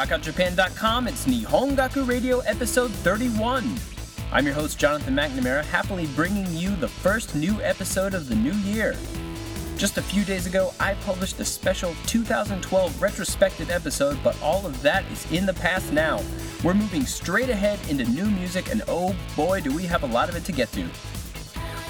RockoutJapan.com, it's Nihongaku Radio episode 31. I'm your host, Jonathan McNamara, happily bringing you the first new episode of the new year. Just a few days ago, I published a special 2012 retrospective episode, but all of that is in the past now. We're moving straight ahead into new music, and oh boy, do we have a lot of it to get to.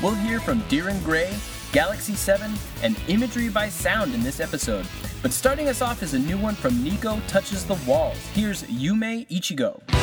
We'll hear from Dir Gray, Galaxy 7, and Imagery by Sound in this episode. But starting us off is a new one from Nico Touches the Walls. Here's Yume Ichigo.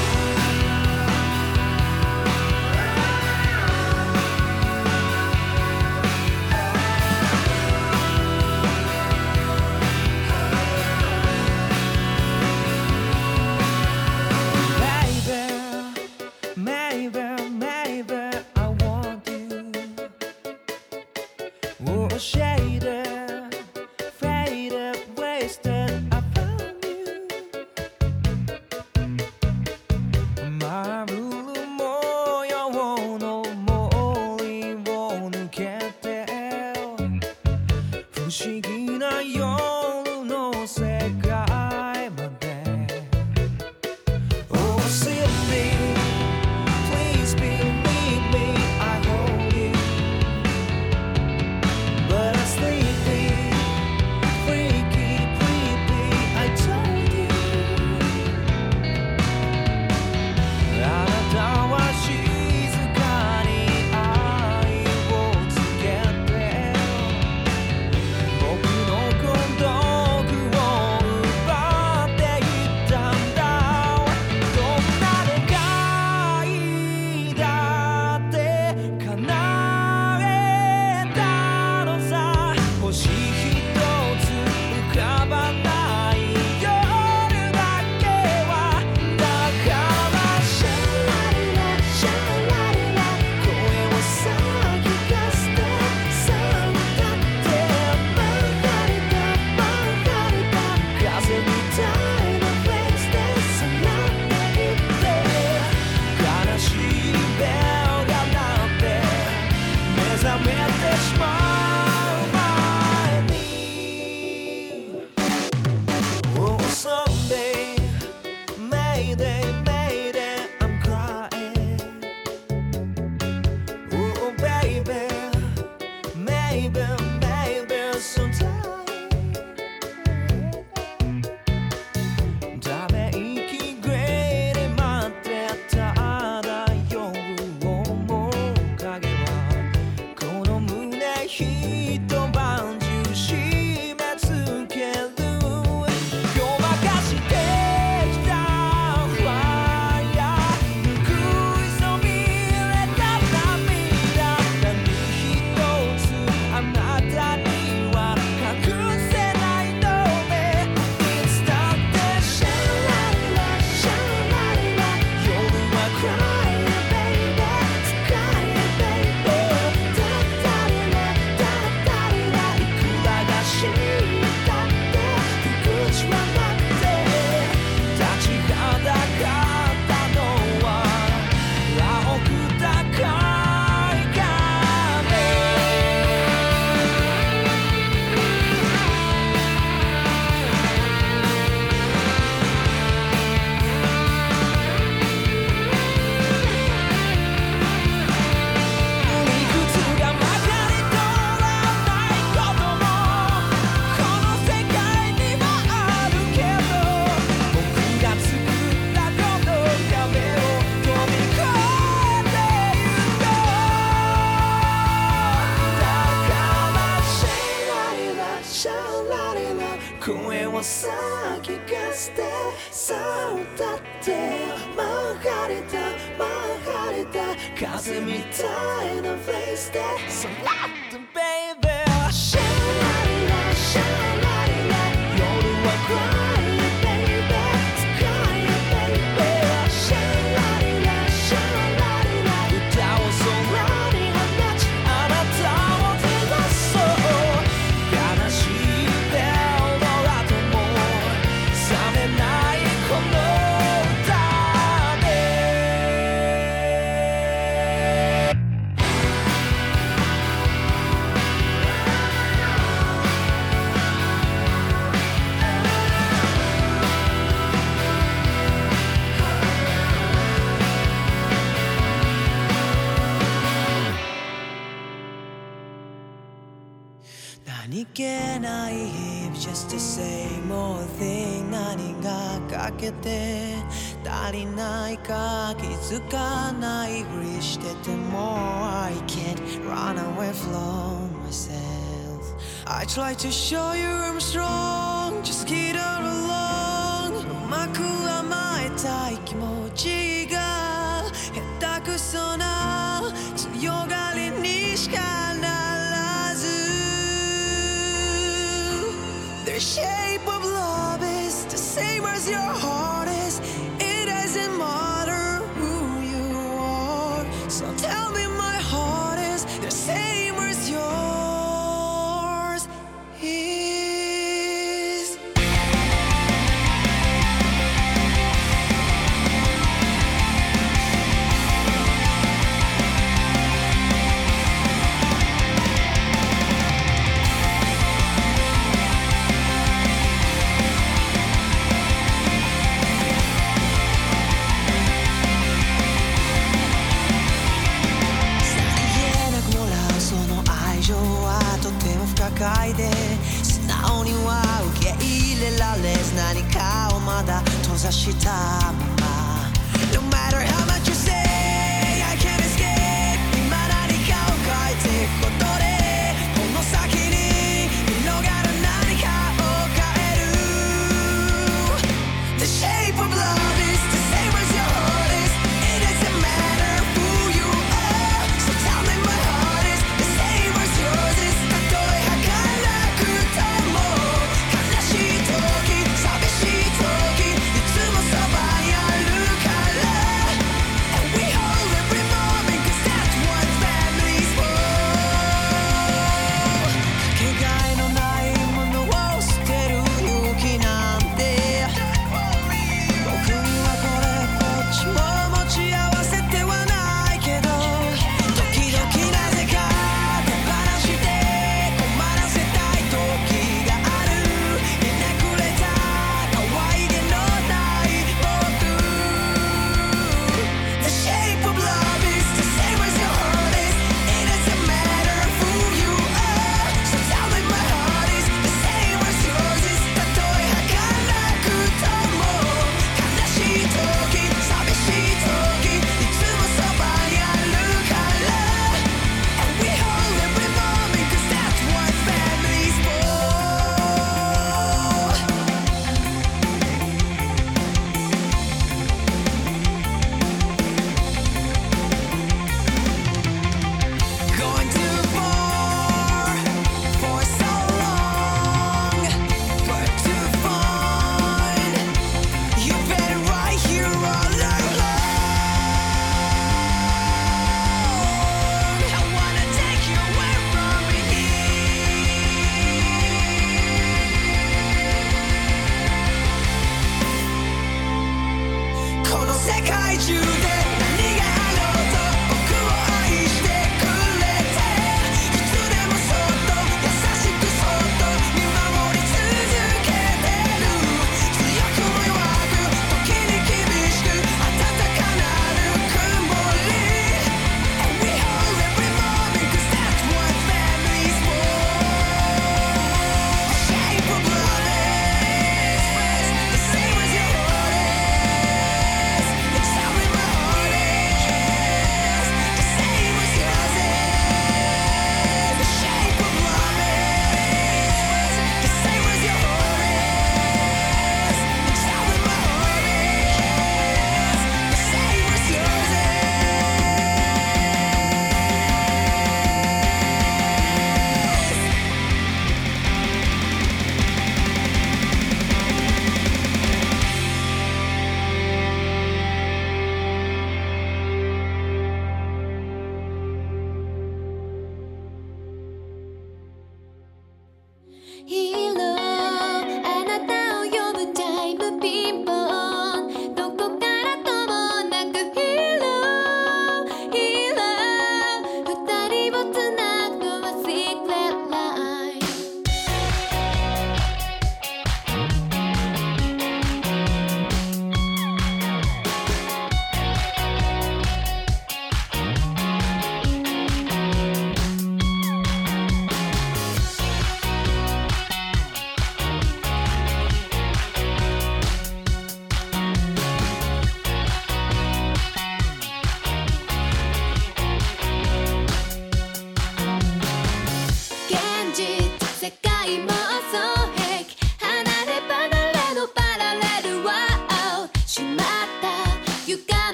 The shape of love is the same as your heart.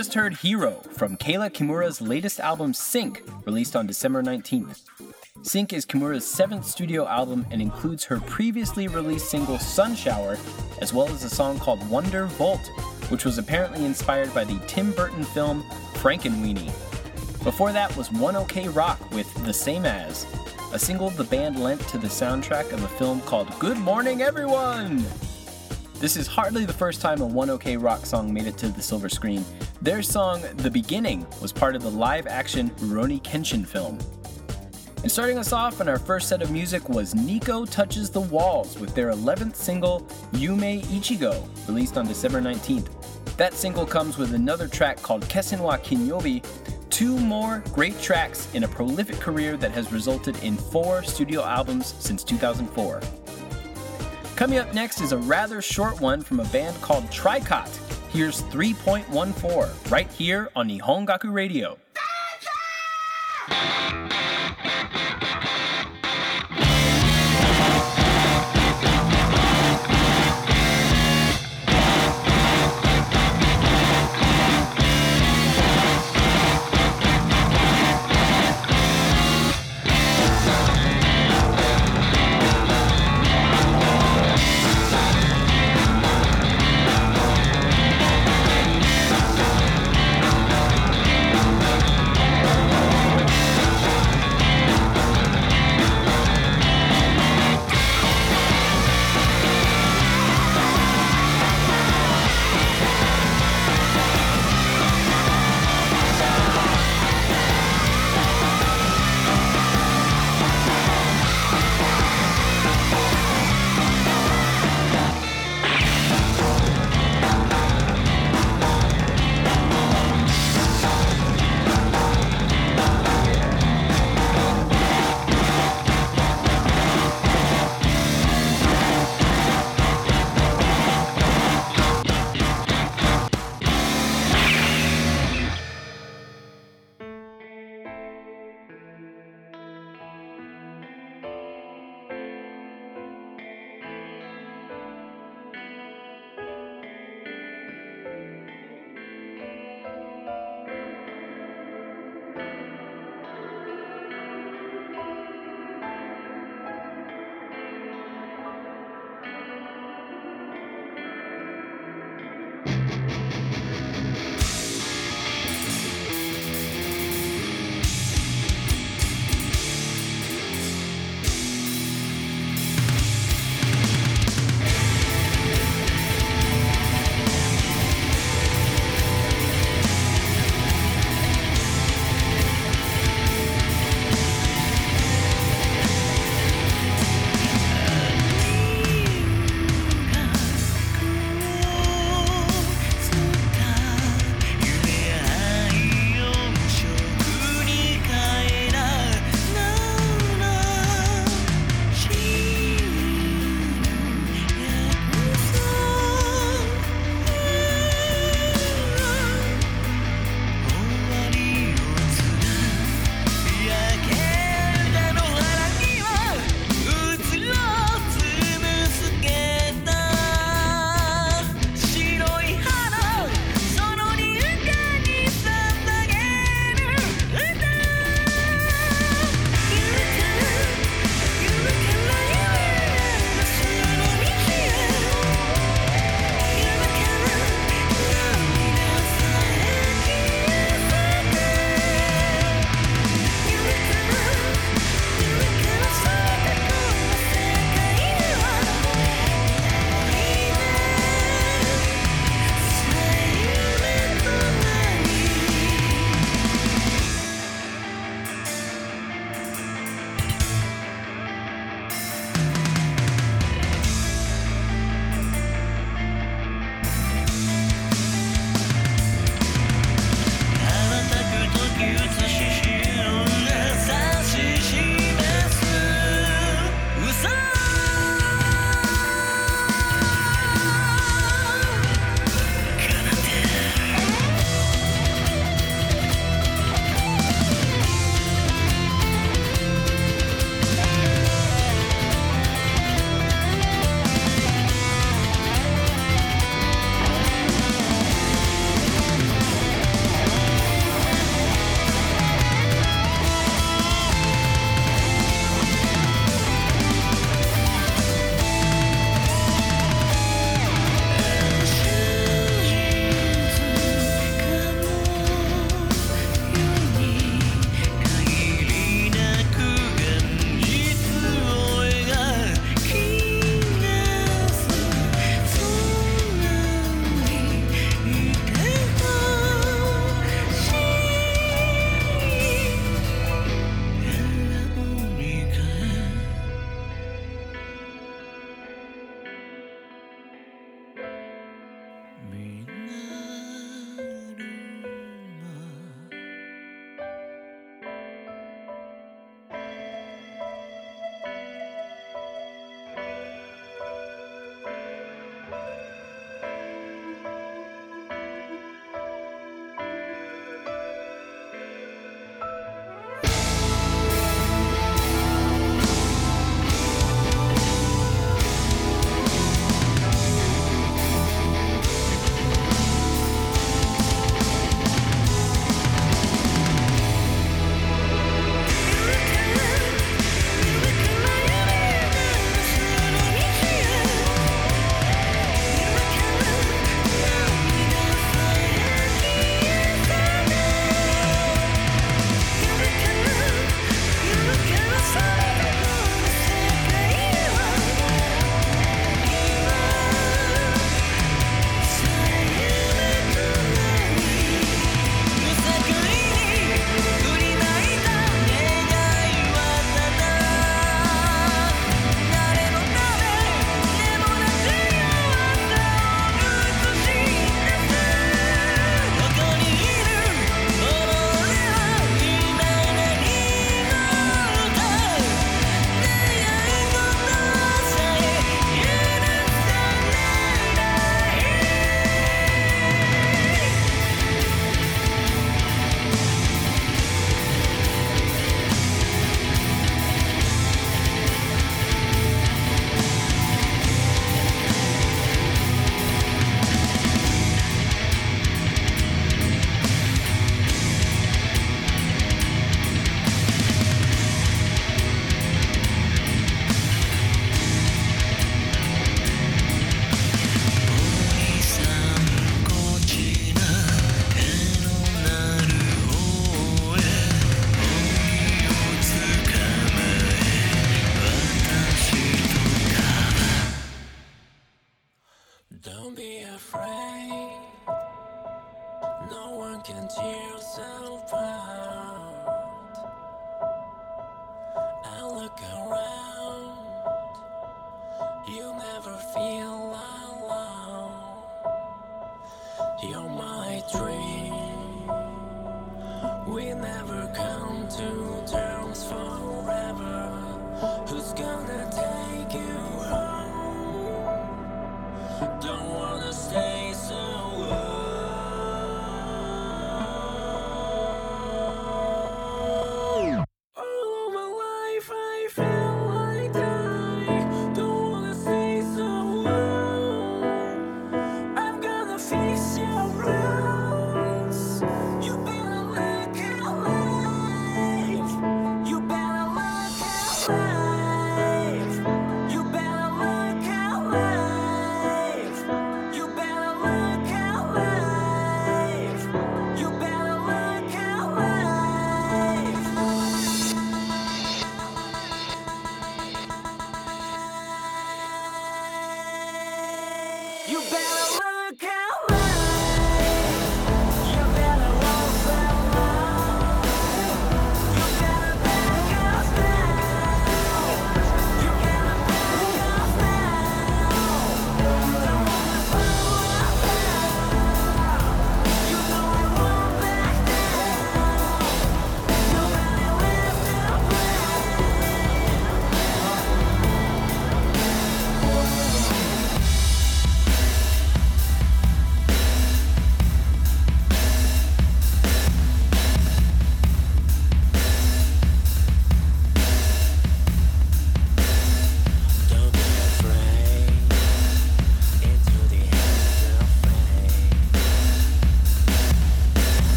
Just heard Hero from Kaela Kimura's latest album Sync, released on December 19th. Sync is Kimura's seventh studio album and includes her previously released single Sun Shower, as well as a song called Wonder Volt, which was apparently inspired by the Tim Burton film Frankenweenie. Before that was One OK Rock with The Same As, a single the band lent to the soundtrack of a film called Good Morning Everyone! This is hardly the first time a One OK Rock song made it to the silver screen. Their song, The Beginning, was part of the live action Rurouni Kenshin film. And starting us off in our first set of music was Nico Touches the Walls with their 11th single, Yume Ichigo, released on December 19th. That single comes with another track called Kessen wa Kinyobi, two more great tracks in a prolific career that has resulted in four studio albums since 2004. Coming up next is a rather short one from a band called Tricot. Here's 3.14 right here on Nihongaku Radio.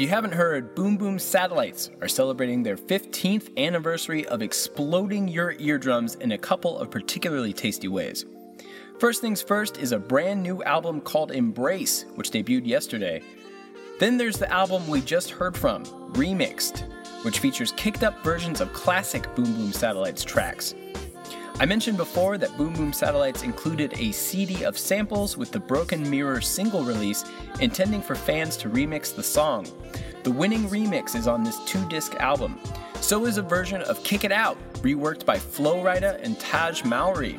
If you haven't heard, Boom Boom Satellites are celebrating their 15th anniversary of exploding your eardrums in a couple of particularly tasty ways. First things first is a brand new album called Embrace, which debuted yesterday. Then there's the album we just heard from, Remixed, which features kicked up versions of classic Boom Boom Satellites tracks. I mentioned before that Boom Boom Satellites included a CD of samples with the Broken Mirror single release, intending for fans to remix the song. The winning remix is on this two disc album. So is a version of Kick It Out, reworked by Flo Rida and Taj Mowry.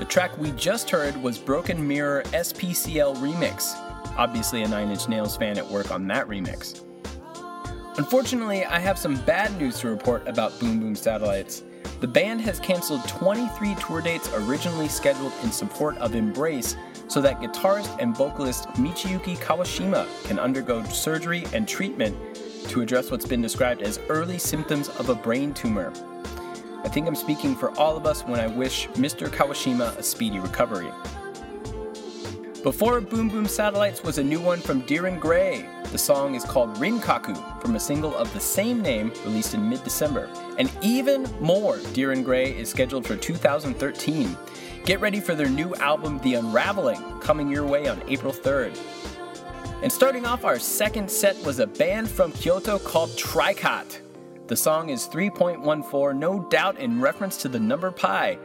The track we just heard was Broken Mirror SPCL Remix. Obviously, a Nine Inch Nails fan at work on that remix. Unfortunately, I have some bad news to report about Boom Boom Satellites. The band has canceled 23 tour dates originally scheduled in support of Embrace so that guitarist and vocalist Michiyuki Kawashima can undergo surgery and treatment to address what's been described as early symptoms of a brain tumor. I think I'm speaking for all of us when I wish Mr. Kawashima a speedy recovery. Before Boom Boom Satellites was a new one from Dir en grey, the song is called Rinkaku from a single of the same name released in mid December. And even more Dir en grey is scheduled for 2013. Get ready for their new album, The Unraveling, coming your way on April 3rd. And starting off our second set was a band from Kyoto called Tricot. The song is 3.14, no doubt in reference to the number pi,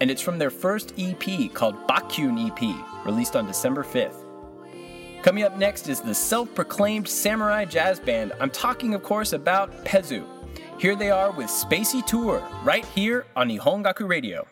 and it's from their first EP called Bakun EP, released on December 5th. Coming up next is the self proclaimed samurai jazz band. I'm talking, of course, about Pezu. Here they are with Spacey Tour, right here on Nihongaku Radio.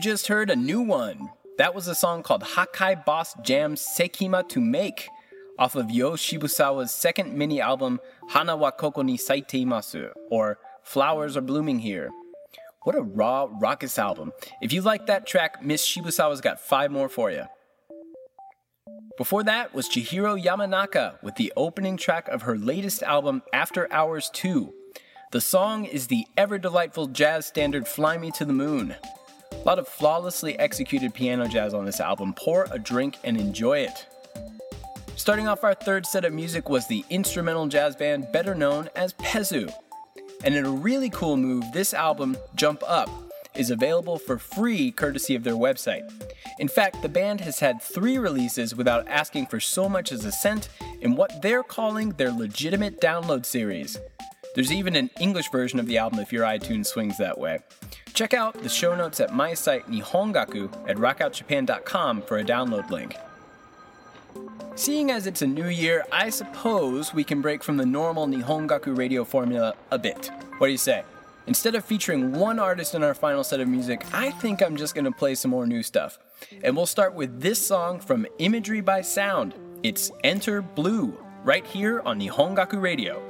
Just heard a new one. That was a song called Hakai Boss Jam Sekima to Make off of Yo Shibusawa's second mini album Hana wa Koko ni Saiteimasu, or Flowers Are Blooming Here. What a raw, raucous album. If you like that track, Miss Shibusawa's got five more for you. Before that was Chihiro Yamanaka with the opening track of her latest album, After Hours 2. The song is the ever delightful jazz standard Fly Me to the Moon. A lot of flawlessly executed piano jazz on this album. Pour a drink and enjoy it. Starting off our third set of music was the instrumental jazz band better known as Pezu. And in a really cool move, this album, Jump Up, is available for free courtesy of their website. In fact, the band has had three releases without asking for so much as a cent in what they're calling their legitimate download series. There's even an English version of the album if your iTunes swings that way. Check out the show notes at my site Nihongaku at rockoutjapan.com for a download link. Seeing as it's a new year, I suppose we can break from the normal Nihongaku radio formula a bit. What do you say? Instead of featuring one artist in our final set of music, I think I'm just gonna play some more new stuff. And we'll start with this song from Imagery by Sound. It's Enter Blue, right here on Nihongaku Radio.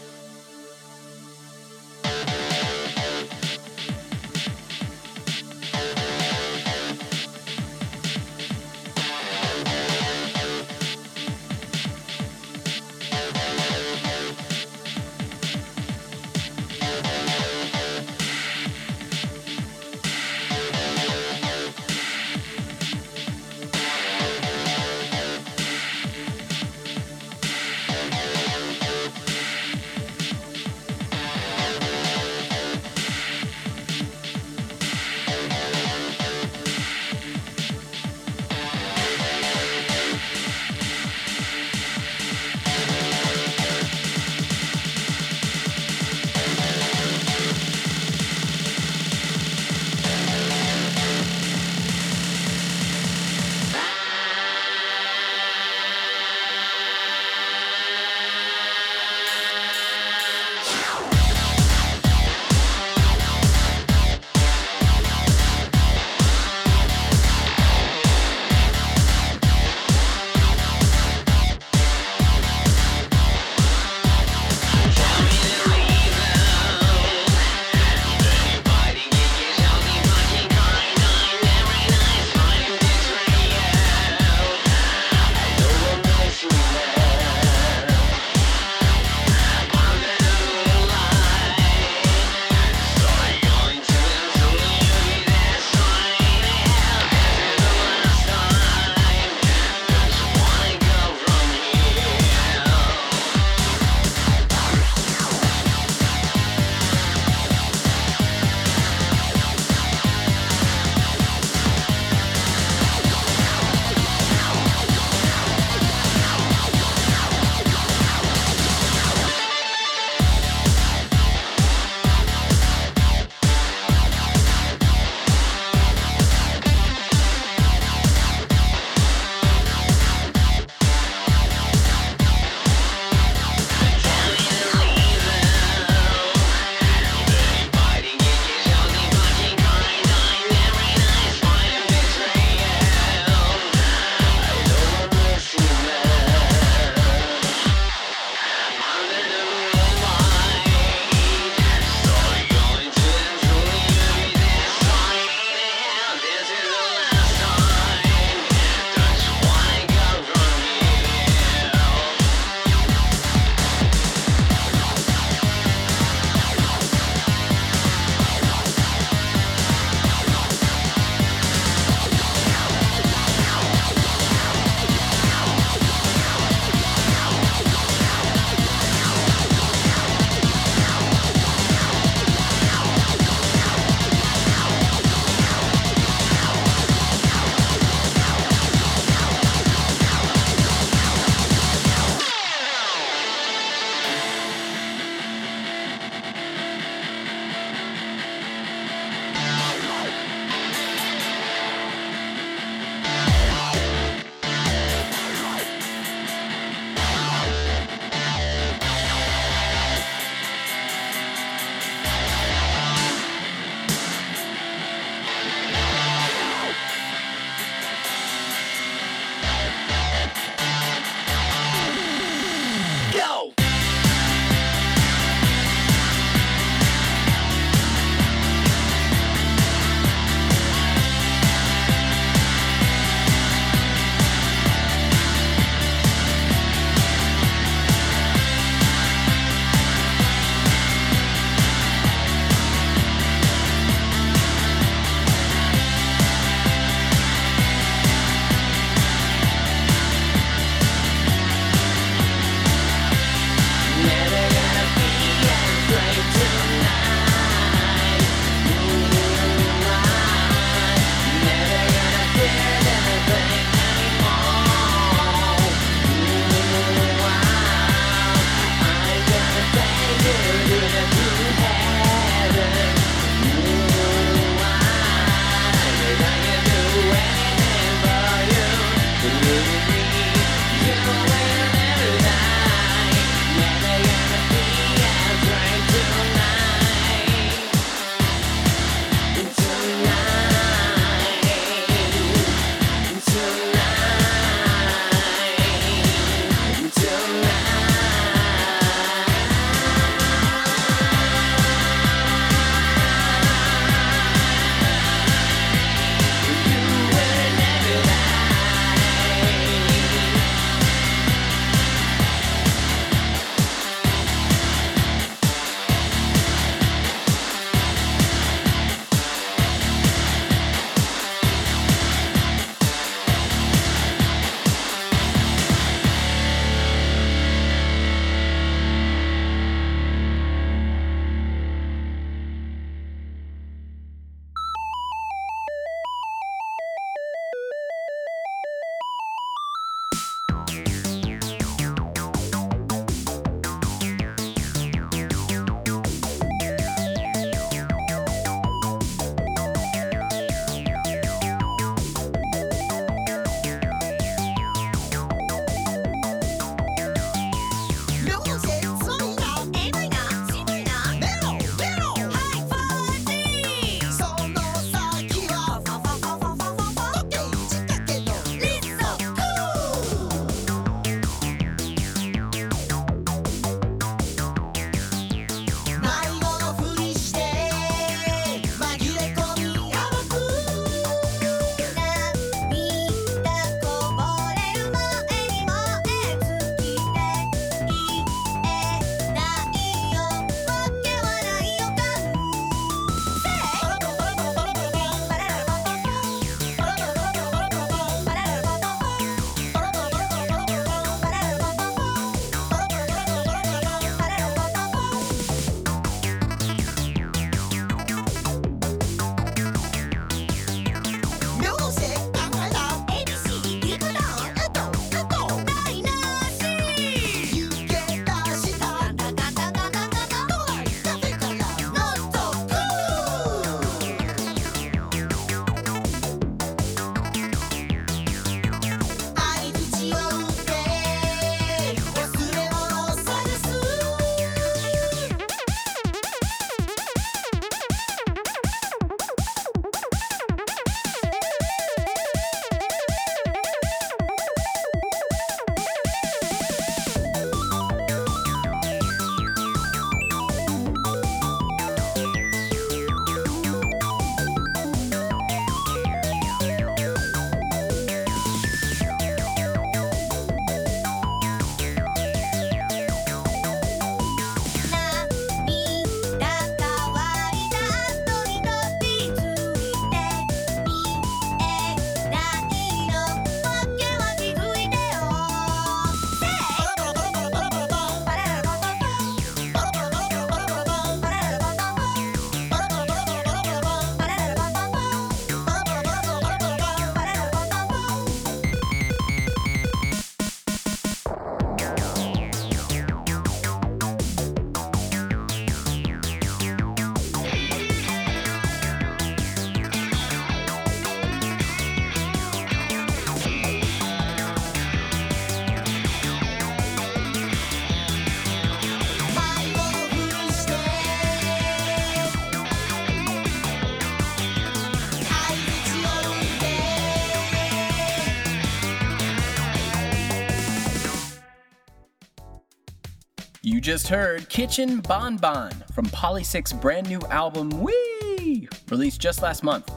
just heard Kitchen Bon Bon from Polysics' brand new album Wee, released just last month.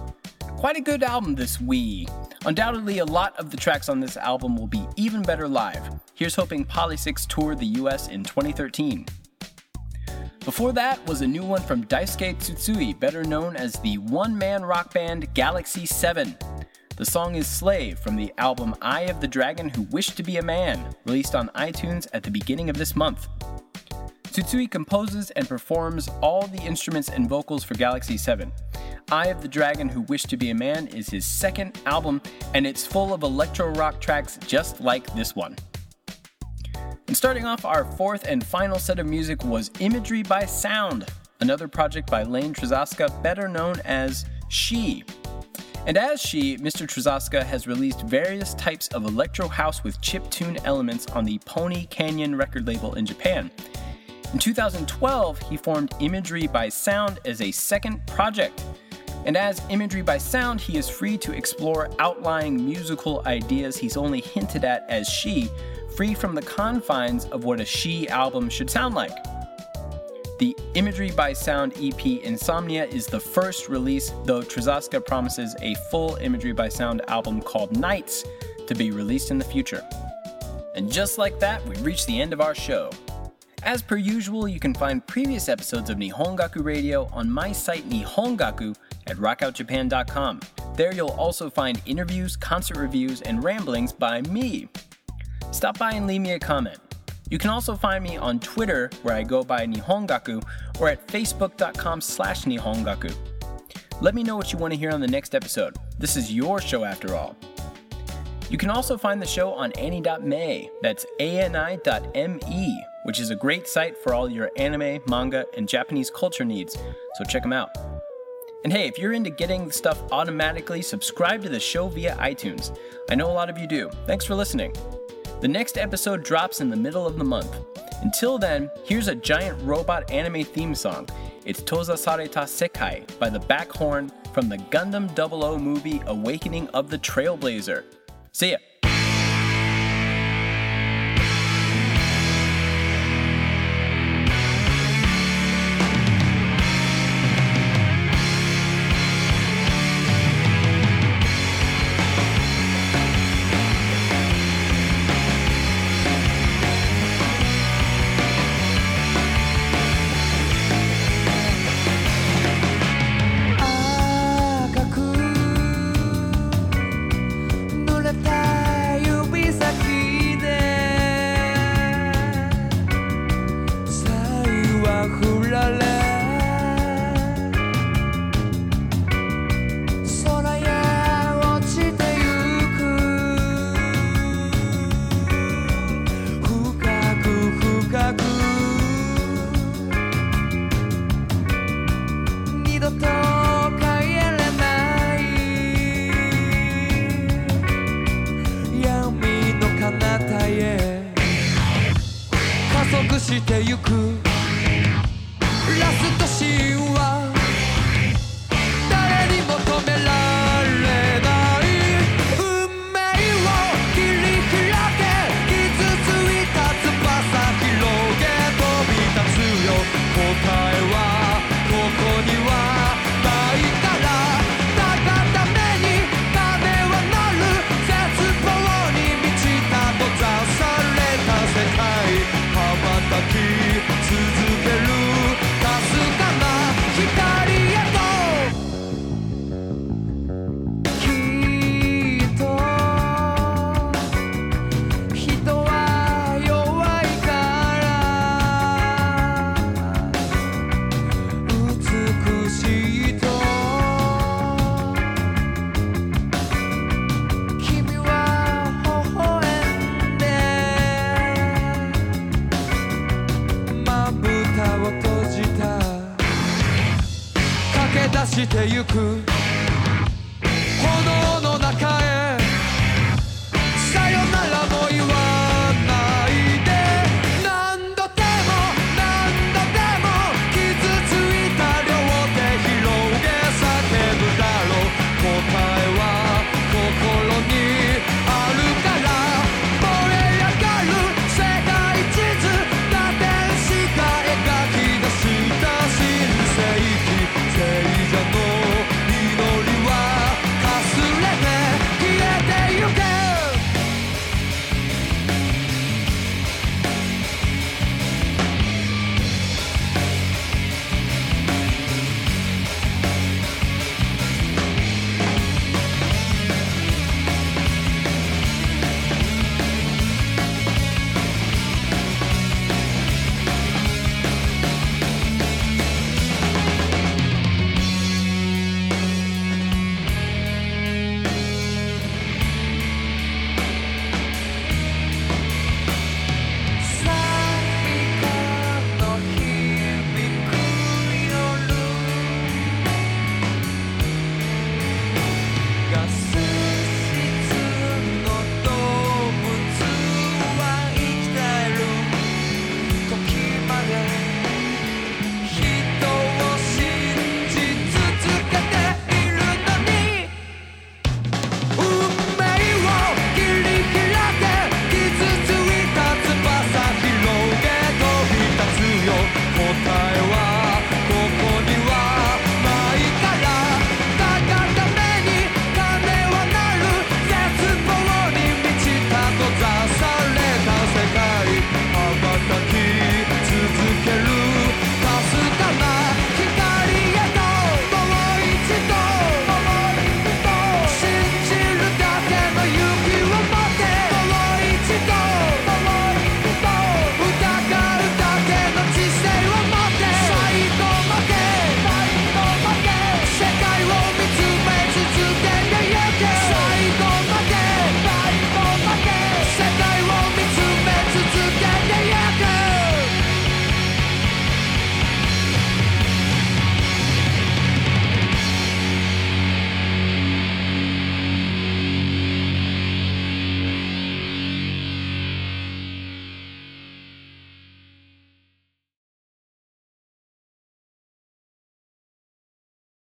Quite a good album, this Wee. Undoubtedly, a lot of the tracks on this album will be even better live. Here's hoping Polysics toured the US in 2013. Before that was a new one from Daisuke Tsutsui, better known as the one man rock band Galaxy 7. The song is Slave from the album Eye of the Dragon Who Wished to Be a Man, released on iTunes at the beginning of this month. Tsutsui composes and performs all the instruments and vocals for Galaxy 7. Eye of the Dragon Who Wished to Be a Man is his second album, and it's full of electro rock tracks just like this one. And starting off our fourth and final set of music was Imagery by Sound, another project by Lane Trzaska, better known as She. And as she, Mr. Trzaska has released various types of electro house with chip tune elements on the Pony Canyon record label in Japan. In 2012, he formed Imagery by Sound as a second project. And as Imagery by Sound, he is free to explore outlying musical ideas he's only hinted at as she, free from the confines of what a she album should sound like. The Imagery by Sound EP Insomnia is the first release, though Trzaska promises a full Imagery by Sound album called Nights to be released in the future. And just like that, we reach the end of our show. As per usual, you can find previous episodes of Nihongaku Radio on my site Nihongaku at rockoutjapan.com. There you'll also find interviews, concert reviews, and ramblings by me. Stop by and leave me a comment. You can also find me on Twitter, where I go by Nihongaku, or at facebook.com slash Nihongaku. Let me know what you want to hear on the next episode. This is your show after all. You can also find the show on ani.me, that's ani.me, which is a great site for all your anime, manga, and Japanese culture needs, so check them out. And hey, if you're into getting stuff automatically, subscribe to the show via iTunes. I know a lot of you do. Thanks for listening. The next episode drops in the middle of the month. Until then, here's a giant robot anime theme song. It's Toza Sareta Sekai by the Back Horn from the Gundam 00 movie Awakening of the Trailblazer. See ya!